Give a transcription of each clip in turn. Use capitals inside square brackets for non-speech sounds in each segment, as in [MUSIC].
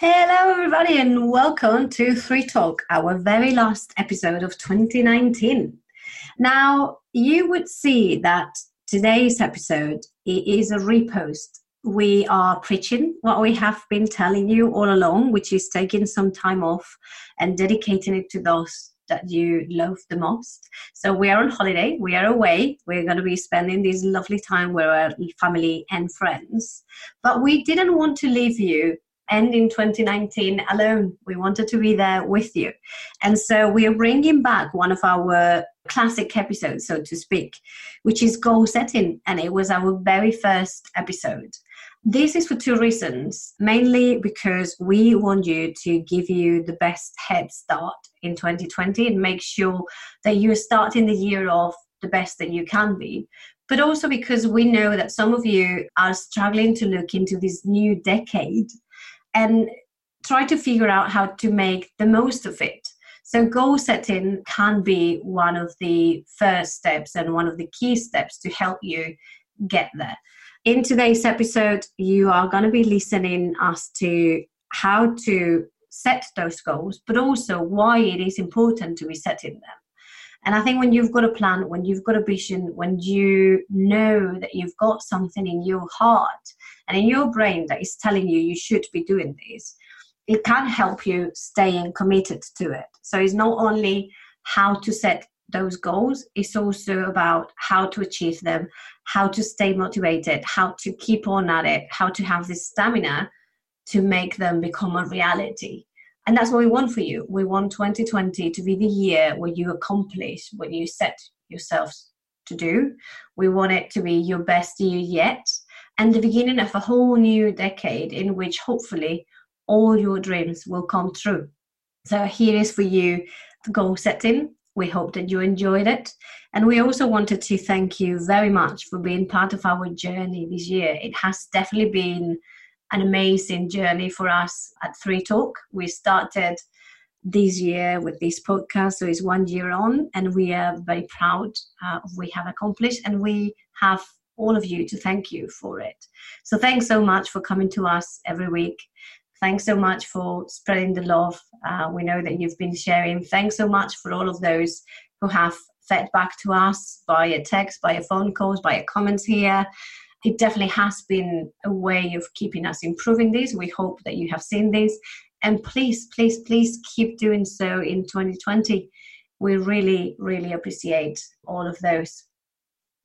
Hello, everybody, and welcome to Three Talk, our very last episode of 2019. Now, you would see that today's episode is a repost. We are preaching what we have been telling you all along, which is taking some time off and dedicating it to those that you love the most. So we are on holiday, we are away, we're going to be spending this lovely time with our family and friends. But we didn't want to leave you end in 2019 alone. We wanted to be there with you. And so we are bringing back one of our classic episodes, so to speak, which is goal setting. And it was our very first episode. This is for two reasons. Mainly because we want you to give you the best head start in 2020 and make sure that you're starting the year off the best that you can be but also because we know that some of you are struggling to look into this new decade and try to figure out how to make the most of it. So, goal setting can be one of the first steps and one of the key steps to help you get there. In today's episode, you are going to be listening as to how to set those goals, but also why it is important to be setting them. And I think when you've got a plan, when you've got a vision, when you know that you've got something in your heart and in your brain that is telling you you should be doing this, it can help you staying committed to it. So it's not only how to set those goals, it's also about how to achieve them, how to stay motivated, how to keep on at it, how to have this stamina to make them become a reality. And that's what we want for you. We want 2020 to be the year where you accomplish what you set yourselves to do. We want it to be your best year yet and the beginning of a whole new decade in which hopefully all your dreams will come true. So here is for you the goal setting. We hope that you enjoyed it. And we also wanted to thank you very much for being part of our journey this year. It has definitely been an amazing journey for us at Three Talk. We started this year with this podcast, so it's one year on, and we are very proud uh, we have accomplished, and we have all of you to thank you for it. So thanks so much for coming to us every week. Thanks so much for spreading the love. Uh, we know that you've been sharing. Thanks so much for all of those who have fed back to us via text, via phone calls, via comments here. It definitely has been a way of keeping us improving this. We hope that you have seen this. And please, please, please keep doing so in 2020. We really, really appreciate all of those.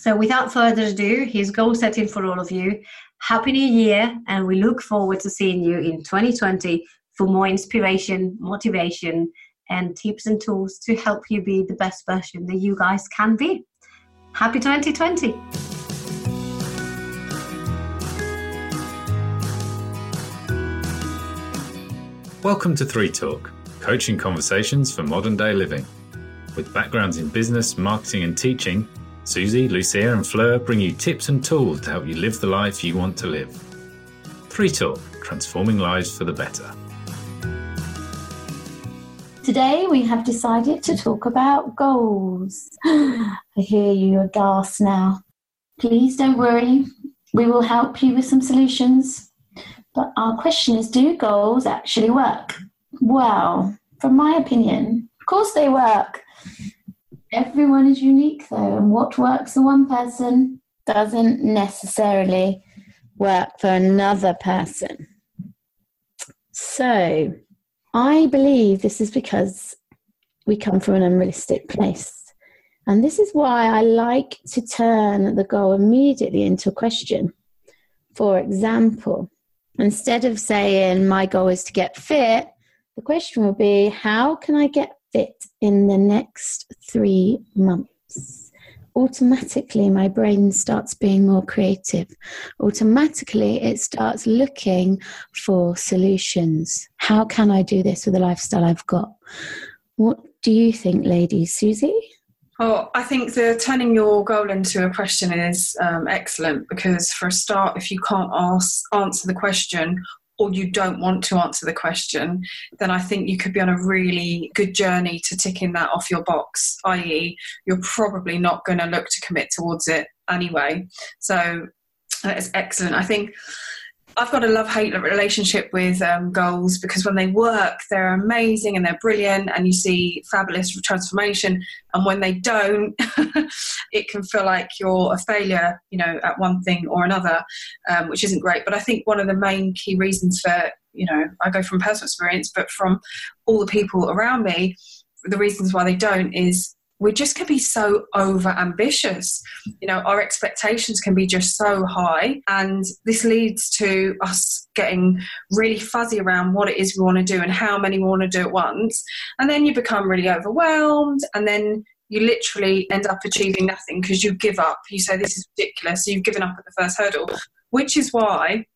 So, without further ado, here's goal setting for all of you. Happy New Year, and we look forward to seeing you in 2020 for more inspiration, motivation, and tips and tools to help you be the best version that you guys can be. Happy 2020! Welcome to Three Talk, coaching conversations for modern day living. With backgrounds in business, marketing, and teaching, Susie, Lucia, and Fleur bring you tips and tools to help you live the life you want to live. Three Talk, transforming lives for the better. Today we have decided to talk about goals. [GASPS] I hear you aghast now. Please don't worry, we will help you with some solutions. But our question is do goals actually work? Well, from my opinion, of course they work. Everyone is unique though, and what works for one person doesn't necessarily work for another person. So, I believe this is because we come from an unrealistic place. And this is why I like to turn the goal immediately into a question. For example, instead of saying, My goal is to get fit, the question would be, How can I get fit in the next three months. Automatically, my brain starts being more creative. Automatically, it starts looking for solutions. How can I do this with the lifestyle I've got? What do you think, ladies? Susie? Oh, I think the turning your goal into a question is um, excellent because, for a start, if you can't ask, answer the question, or you don't want to answer the question, then I think you could be on a really good journey to ticking that off your box, i.e., you're probably not going to look to commit towards it anyway. So that is excellent. I think I've got a love hate relationship with um, goals because when they work, they're amazing and they're brilliant, and you see fabulous transformation. And when they don't, [LAUGHS] it can feel like you're a failure, you know, at one thing or another, um, which isn't great. But I think one of the main key reasons for, you know, I go from personal experience, but from all the people around me, the reasons why they don't is we just can be so over ambitious. You know, our expectations can be just so high, and this leads to us getting really fuzzy around what it is we want to do and how many we want to do at once. And then you become really overwhelmed, and then you literally end up achieving nothing because you give up. You say, This is ridiculous. So you've given up at the first hurdle, which is why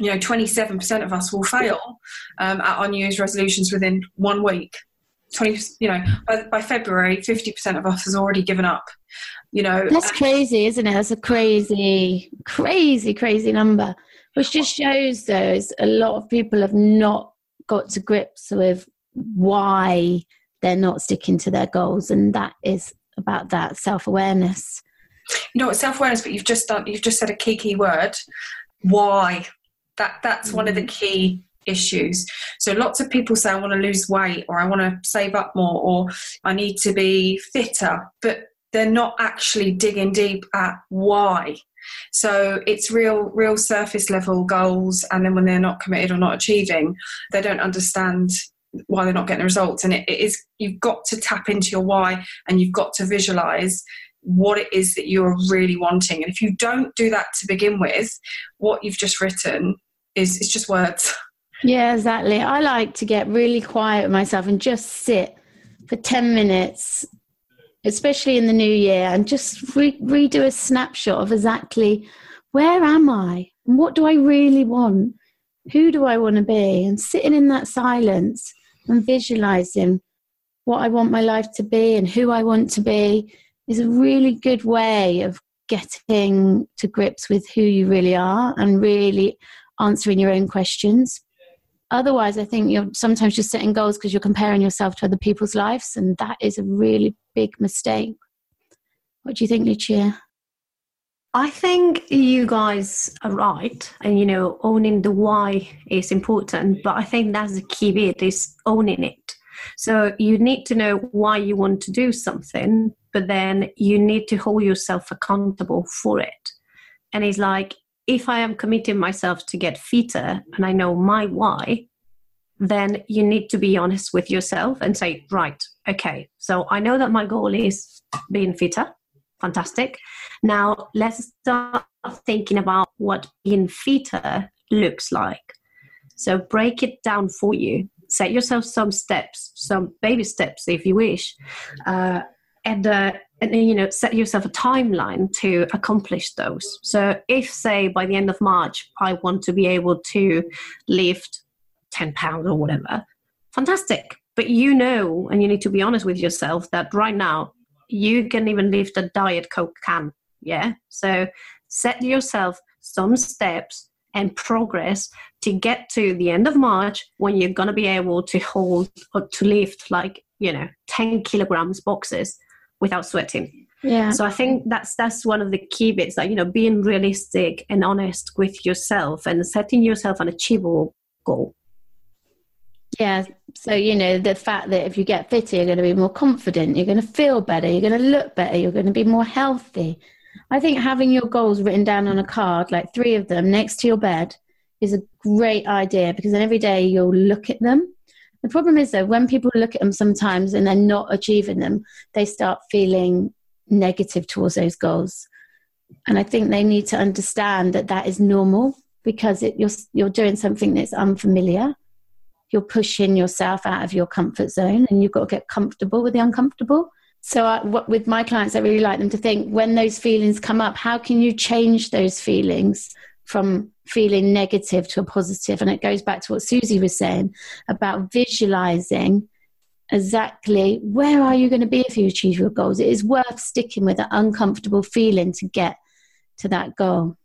you know 27% of us will fail um, at our new year's resolutions within one week 20 you know by, by february 50% of us has already given up you know that's crazy isn't it that's a crazy crazy crazy number which just shows there's a lot of people have not got to grips with why they're not sticking to their goals and that is about that self-awareness you know it's self-awareness but you've just done you've just said a key key word why that that's mm. one of the mm. key issues. So lots of people say, I want to lose weight or I want to save up more or I need to be fitter, but they're not actually digging deep at why. So it's real, real surface level goals. And then when they're not committed or not achieving, they don't understand why they're not getting the results. And it, it is, you've got to tap into your why and you've got to visualize what it is that you're really wanting. And if you don't do that to begin with, what you've just written is it's just words. [LAUGHS] Yeah, exactly. I like to get really quiet with myself and just sit for 10 minutes, especially in the new year, and just re- redo a snapshot of exactly where am I and what do I really want? Who do I want to be? And sitting in that silence and visualizing what I want my life to be and who I want to be is a really good way of getting to grips with who you really are and really answering your own questions. Otherwise, I think you're sometimes just setting goals because you're comparing yourself to other people's lives, and that is a really big mistake. What do you think, Lucia? I think you guys are right, and you know, owning the why is important. But I think that's the key bit is owning it. So you need to know why you want to do something, but then you need to hold yourself accountable for it. And it's like if I am committing myself to get fitter and I know my why, then you need to be honest with yourself and say, right, okay, so I know that my goal is being fitter. Fantastic. Now let's start thinking about what being fitter looks like. So break it down for you. Set yourself some steps, some baby steps if you wish, uh, and uh, and then, you know set yourself a timeline to accomplish those. So if say by the end of march i want to be able to lift 10 pounds or whatever fantastic. But you know and you need to be honest with yourself that right now you can even lift a diet coke can yeah? So set yourself some steps and progress to get to the end of march when you're going to be able to hold or to lift like you know 10 kilograms boxes without sweating. Yeah. So I think that's that's one of the key bits, like you know, being realistic and honest with yourself and setting yourself an achievable goal. Yeah. So you know the fact that if you get fitter, you're going to be more confident. You're going to feel better. You're going to look better. You're going to be more healthy. I think having your goals written down on a card, like three of them, next to your bed, is a great idea because then every day you'll look at them the problem is though, when people look at them sometimes and they're not achieving them, they start feeling negative towards those goals. And I think they need to understand that that is normal because it, you're you're doing something that's unfamiliar. You're pushing yourself out of your comfort zone, and you've got to get comfortable with the uncomfortable. So, I, what, with my clients, I really like them to think when those feelings come up, how can you change those feelings from feeling negative to a positive. And it goes back to what Susie was saying about visualizing exactly where are you going to be if you achieve your goals. It is worth sticking with that uncomfortable feeling to get to that goal.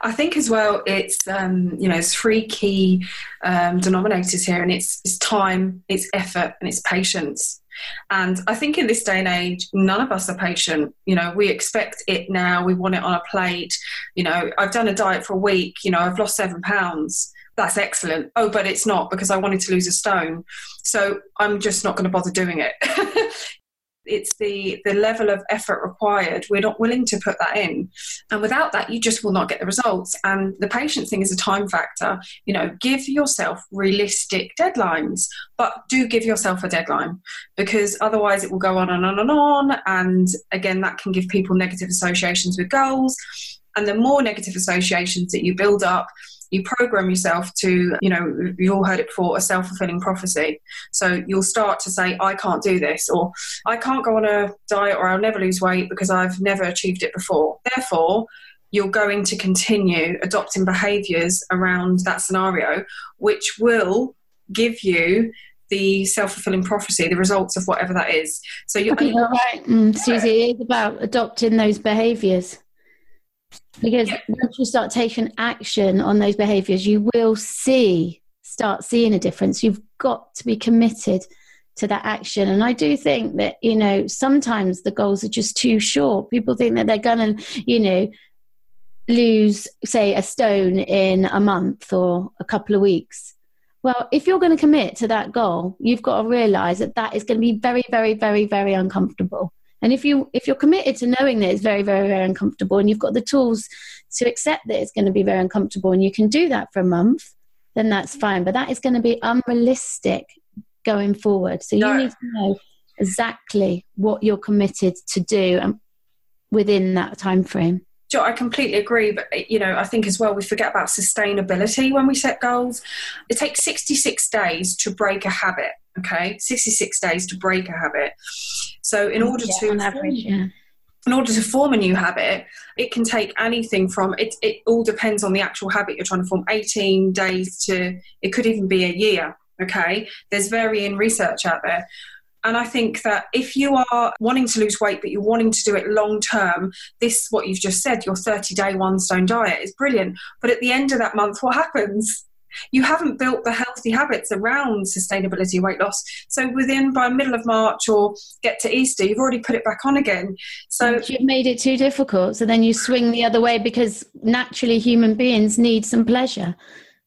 I think as well, it's um, you know, three key um, denominators here, and it's, it's time, it's effort, and it's patience. And I think in this day and age, none of us are patient. You know, we expect it now, we want it on a plate. You know, I've done a diet for a week, you know, I've lost seven pounds. That's excellent. Oh, but it's not because I wanted to lose a stone. So I'm just not going to bother doing it. [LAUGHS] it's the the level of effort required. We're not willing to put that in. And without that you just will not get the results. And the patient thing is a time factor. You know give yourself realistic deadlines but do give yourself a deadline because otherwise it will go on and on and on. And again that can give people negative associations with goals. And the more negative associations that you build up you program yourself to, you know, you've all heard it before, a self fulfilling prophecy. So you'll start to say, I can't do this, or I can't go on a diet, or I'll never lose weight because I've never achieved it before. Therefore, you're going to continue adopting behaviors around that scenario, which will give you the self-fulfilling prophecy, the results of whatever that is. So you're, you're right, mm, Susie. It is about adopting those behaviours. Because yeah. once you start taking action on those behaviors, you will see, start seeing a difference. You've got to be committed to that action. And I do think that, you know, sometimes the goals are just too short. People think that they're going to, you know, lose, say, a stone in a month or a couple of weeks. Well, if you're going to commit to that goal, you've got to realize that that is going to be very, very, very, very uncomfortable. And if you if you're committed to knowing that it's very very very uncomfortable, and you've got the tools to accept that it's going to be very uncomfortable, and you can do that for a month, then that's fine. But that is going to be unrealistic going forward. So you no. need to know exactly what you're committed to do and within that time frame. I completely agree, but eh, you know, I think as well we forget about sustainability when we set goals. It takes 66 days to break a habit. Okay, 66 days to break a habit. So in mm, order yeah, to average, yeah. in order to form a new habit, it can take anything from it. It all depends on the actual habit you're trying to form. 18 days to it could even be a year. Okay, there's varying research out there. And I think that if you are wanting to lose weight, but you're wanting to do it long term, this, what you've just said, your 30 day one stone diet is brilliant. But at the end of that month, what happens? you haven't built the healthy habits around sustainability weight loss. So within by middle of March or get to Easter, you've already put it back on again. So you've made it too difficult. So then you swing the other way because naturally human beings need some pleasure.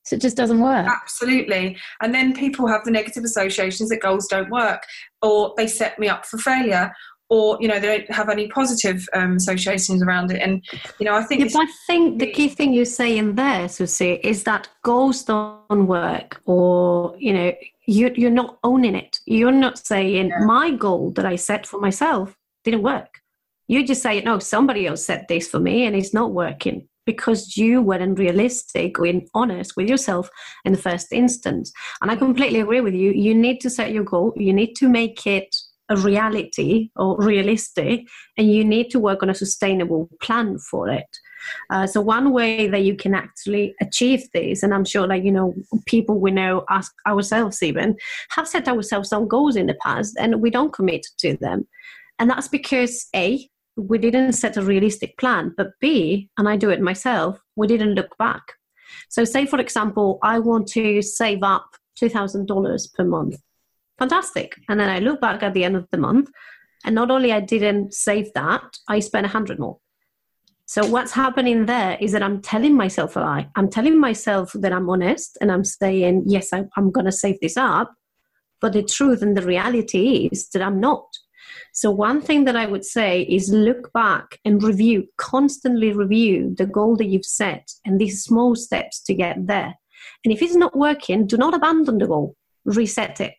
So it just doesn't work. Absolutely. And then people have the negative associations that goals don't work or they set me up for failure or you know they don't have any positive um, associations around it and you know i think yeah, i think the key thing you say in there susie is that goals don't work or you know you, you're not owning it you're not saying yeah. my goal that i set for myself didn't work you just say no somebody else set this for me and it's not working because you weren't realistic or honest with yourself in the first instance. And i completely agree with you. You need to set your goal. You need to make it a reality or realistic and you need to work on a sustainable plan for it. Uh, so one way that you can actually achieve this and i'm sure like you know people we know ask ourselves even have set ourselves some goals in the past and we don't commit to them. And that's because a we didn't set a realistic plan but b and i do it myself we didn't look back so say for example i want to save up $2000 per month fantastic. And then I look back at the end of the month, and not only I didn't save that, I spent a hundred more. So what's happening there is that I'm telling myself a lie. I'm telling myself that I'm honest, and I'm saying yes, I, I'm going to save this up. But the truth and the reality is that I'm not. So, one thing that I would say is look back and review, constantly review the goal that you've set and these small steps to get there. And if it's not working, do not abandon the goal, reset it.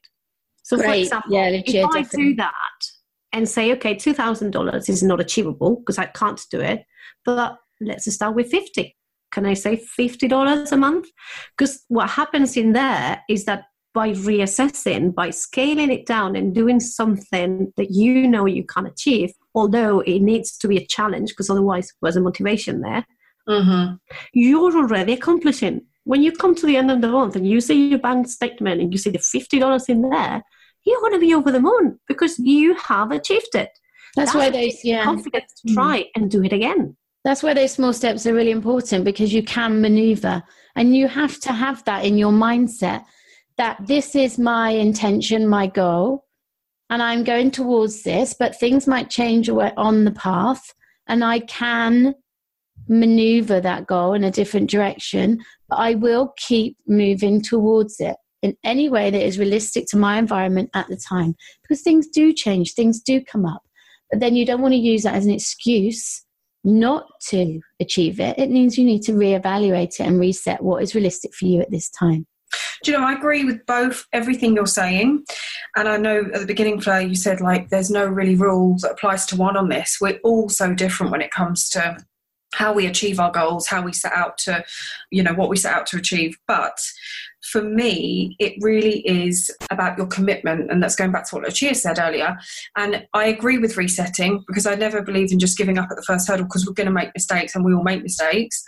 So, for example, yeah, legit, if I do that and say, okay, $2,000 is not achievable because I can't do it, but let's start with 50 Can I say $50 a month? Because what happens in there is that by reassessing, by scaling it down and doing something that you know you can achieve, although it needs to be a challenge because otherwise there's a motivation there, mm-hmm. you're already accomplishing. When you come to the end of the month and you see your bank statement and you see the $50 in there, you're going to be over the moon because you have achieved it. That's, That's why those yeah confidence to try mm. and do it again. That's where those small steps are really important because you can maneuver and you have to have that in your mindset that this is my intention, my goal. and I'm going towards this, but things might change on the path, and I can maneuver that goal in a different direction, but I will keep moving towards it in any way that is realistic to my environment at the time because things do change, things do come up. But then you don't want to use that as an excuse not to achieve it. It means you need to reevaluate it and reset what is realistic for you at this time. Do you know, I agree with both everything you're saying. And I know at the beginning, Fleur, you said like there's no really rule that applies to one on this. We're all so different when it comes to how we achieve our goals, how we set out to, you know, what we set out to achieve. But for me, it really is about your commitment. And that's going back to what Lucia said earlier. And I agree with resetting because I never believe in just giving up at the first hurdle because we're going to make mistakes and we will make mistakes.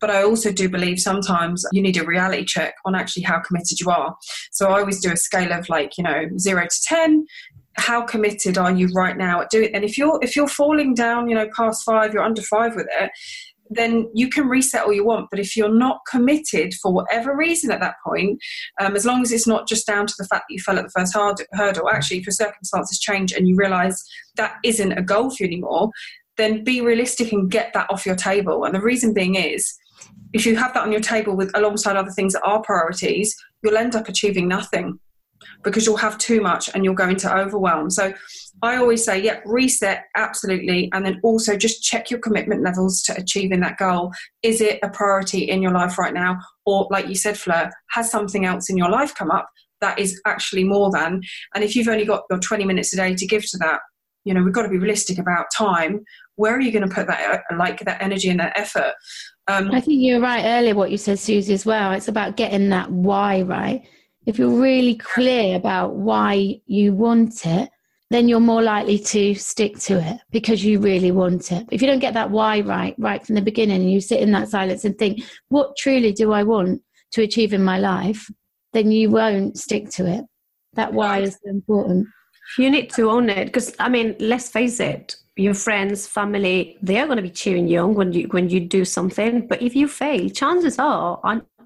But I also do believe sometimes you need a reality check on actually how committed you are. So I always do a scale of like, you know, zero to 10 how committed are you right now at doing it and if you're if you're falling down you know past five you're under five with it then you can reset all you want. But if you're not committed for whatever reason at that point, um, as long as it's not just down to the fact that you fell at the first hard, hurdle, actually, if your circumstances change and you realize that isn't a goal for you anymore, then be realistic and get that off your table. And the reason being is, if you have that on your table with alongside other things that are priorities, you'll end up achieving nothing because you'll have too much and you'll go into overwhelm. So I always say, yeah, reset, absolutely. And then also just check your commitment levels to achieving that goal. Is it a priority in your life right now? Or, like you said, Fleur, has something else in your life come up that is actually more than? And if you've only got your 20 minutes a day to give to that, you know, we've got to be realistic about time. Where are you going to put that, like that energy and that effort? Um, I think you were right earlier, what you said, Susie, as well. It's about getting that why right if you're really clear about why you want it, then you're more likely to stick to it because you really want it. If you don't get that why right, right from the beginning, and you sit in that silence and think, what truly do I want to achieve in my life, then you won't stick to it. That why is important. You need to own it because, I mean, let's face it, your friends, family, they are going to be cheering you on when you when you do something. But if you fail, chances are,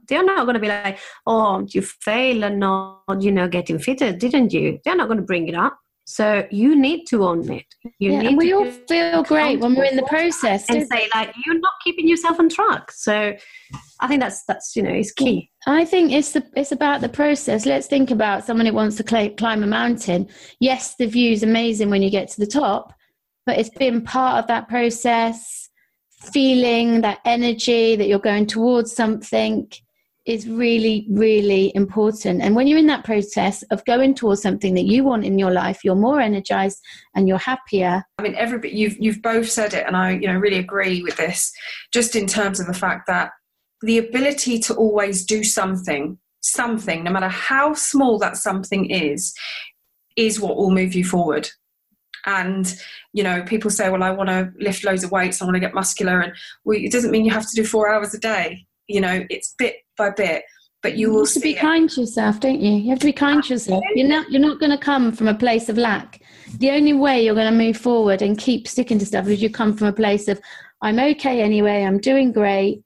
they're not going to be like, oh, you failed and not, you know, getting fitted, didn't you? They're not going to bring it up. So you need to own it. You yeah, need and we all feel great when we're in the process and say like you're not keeping yourself on track. So I think that's that's you know is key. I think it's the it's about the process. Let's think about someone who wants to climb a mountain. Yes, the view is amazing when you get to the top, but it's been part of that process, feeling that energy that you're going towards something is really, really important. And when you're in that process of going towards something that you want in your life, you're more energized and you're happier. I mean, everybody, you've you've both said it, and I, you know, really agree with this. Just in terms of the fact that the ability to always do something, something, no matter how small that something is, is what will move you forward. And you know, people say, "Well, I want to lift loads of weights, I want to get muscular," and well, it doesn't mean you have to do four hours a day you know it's bit by bit but you, you will have to be kind to yourself don't you? You have to be kind to yourself. You're not you're not going to come from a place of lack. The only way you're going to move forward and keep sticking to stuff is you come from a place of i'm okay anyway i'm doing great.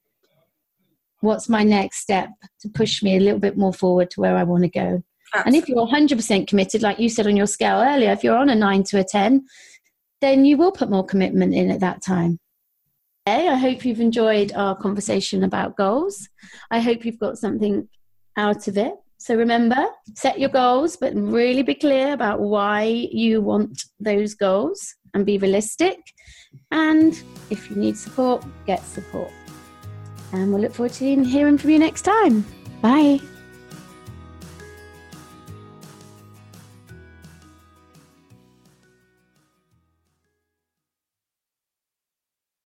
What's my next step to push me a little bit more forward to where i want to go? Absolutely. and if you're 100% committed like you said on your scale earlier if you're on a 9 to a 10 then you will put more commitment in at that time I hope you've enjoyed our conversation about goals. I hope you've got something out of it. So remember, set your goals, but really be clear about why you want those goals and be realistic. And if you need support, get support. And we'll look forward to hearing from you next time. Bye.